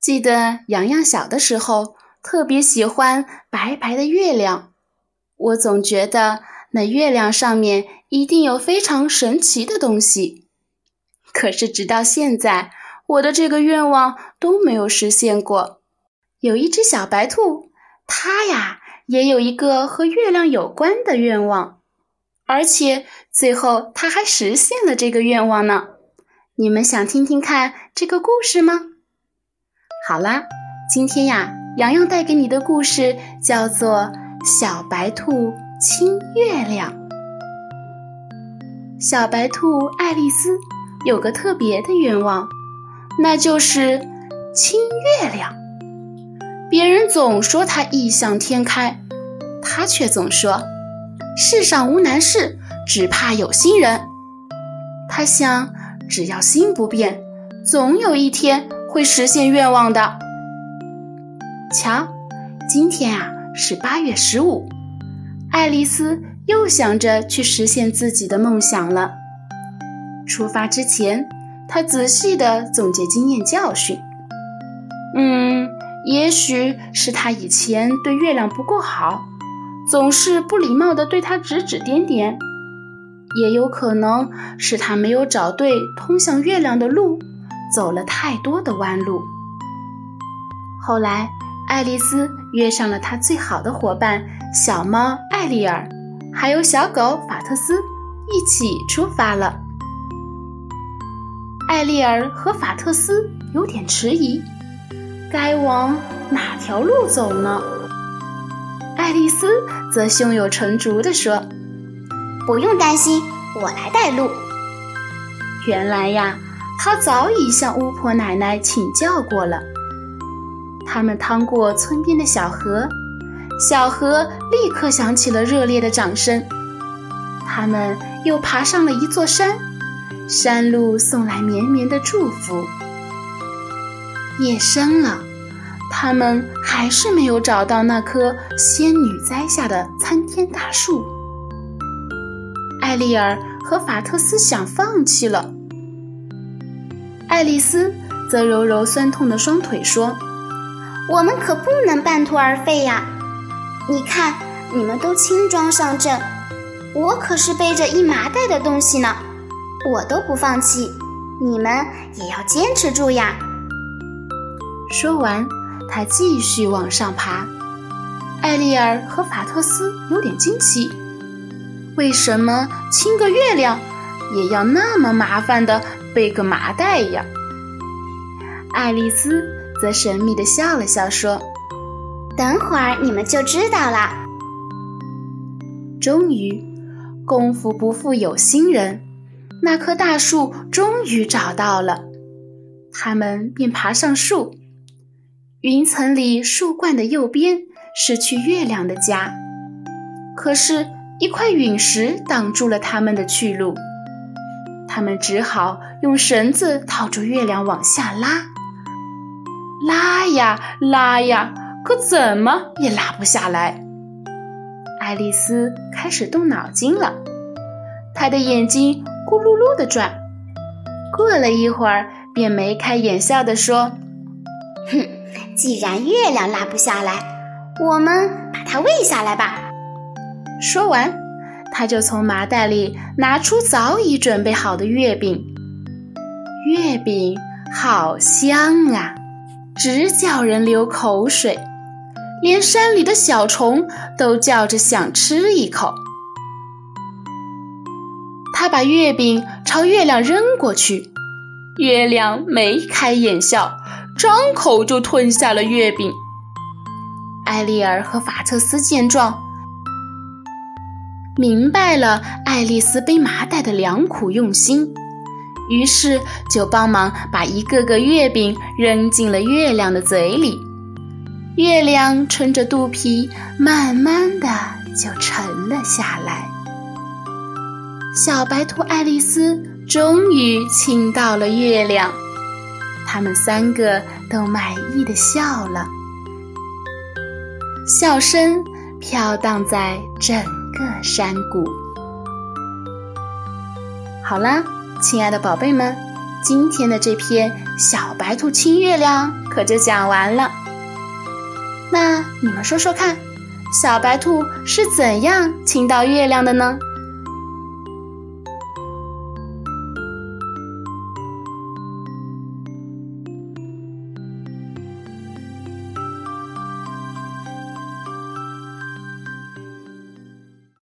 记得洋洋小的时候特别喜欢白白的月亮，我总觉得那月亮上面一定有非常神奇的东西。可是直到现在，我的这个愿望都没有实现过。有一只小白兔，它呀也有一个和月亮有关的愿望，而且最后它还实现了这个愿望呢。你们想听听看这个故事吗？好啦，今天呀，洋洋带给你的故事叫做《小白兔亲月亮》。小白兔爱丽丝有个特别的愿望，那就是亲月亮。别人总说她异想天开，她却总说：“世上无难事，只怕有心人。”她想，只要心不变，总有一天。会实现愿望的。瞧，今天啊是八月十五，爱丽丝又想着去实现自己的梦想了。出发之前，她仔细的总结经验教训。嗯，也许是她以前对月亮不够好，总是不礼貌的对它指指点点；也有可能是她没有找对通向月亮的路。走了太多的弯路。后来，爱丽丝约上了她最好的伙伴小猫艾丽尔，还有小狗法特斯，一起出发了。艾丽尔和法特斯有点迟疑，该往哪条路走呢？爱丽丝则胸有成竹地说：“不用担心，我来带路。”原来呀。他早已向巫婆奶奶请教过了。他们趟过村边的小河，小河立刻响起了热烈的掌声。他们又爬上了一座山，山路送来绵绵的祝福。夜深了，他们还是没有找到那棵仙女栽下的参天大树。艾丽尔和法特斯想放弃了。爱丽丝则揉揉酸痛的双腿，说：“我们可不能半途而废呀！你看，你们都轻装上阵，我可是背着一麻袋的东西呢。我都不放弃，你们也要坚持住呀！”说完，他继续往上爬。艾丽尔和法特斯有点惊奇：为什么亲个月亮也要那么麻烦的？背个麻袋呀！爱丽丝则神秘地笑了笑，说：“等会儿你们就知道了。”终于，功夫不负有心人，那棵大树终于找到了。他们便爬上树。云层里树冠的右边是去月亮的家，可是，一块陨石挡住了他们的去路。他们只好用绳子套住月亮往下拉，拉呀拉呀，可怎么也拉不下来。爱丽丝开始动脑筋了，她的眼睛咕噜噜地转。过了一会儿，便眉开眼笑地说：“哼，既然月亮拉不下来，我们把它喂下来吧。”说完。他就从麻袋里拿出早已准备好的月饼，月饼好香啊，直叫人流口水，连山里的小虫都叫着想吃一口。他把月饼朝月亮扔过去，月亮眉开眼笑，张口就吞下了月饼。艾丽尔和法特斯见状。明白了爱丽丝背麻袋的良苦用心，于是就帮忙把一个个月饼扔进了月亮的嘴里。月亮撑着肚皮，慢慢的就沉了下来。小白兔爱丽丝终于亲到了月亮，他们三个都满意的笑了，笑声飘荡在整山谷。好啦，亲爱的宝贝们，今天的这篇《小白兔亲月亮》可就讲完了。那你们说说看，小白兔是怎样亲到月亮的呢？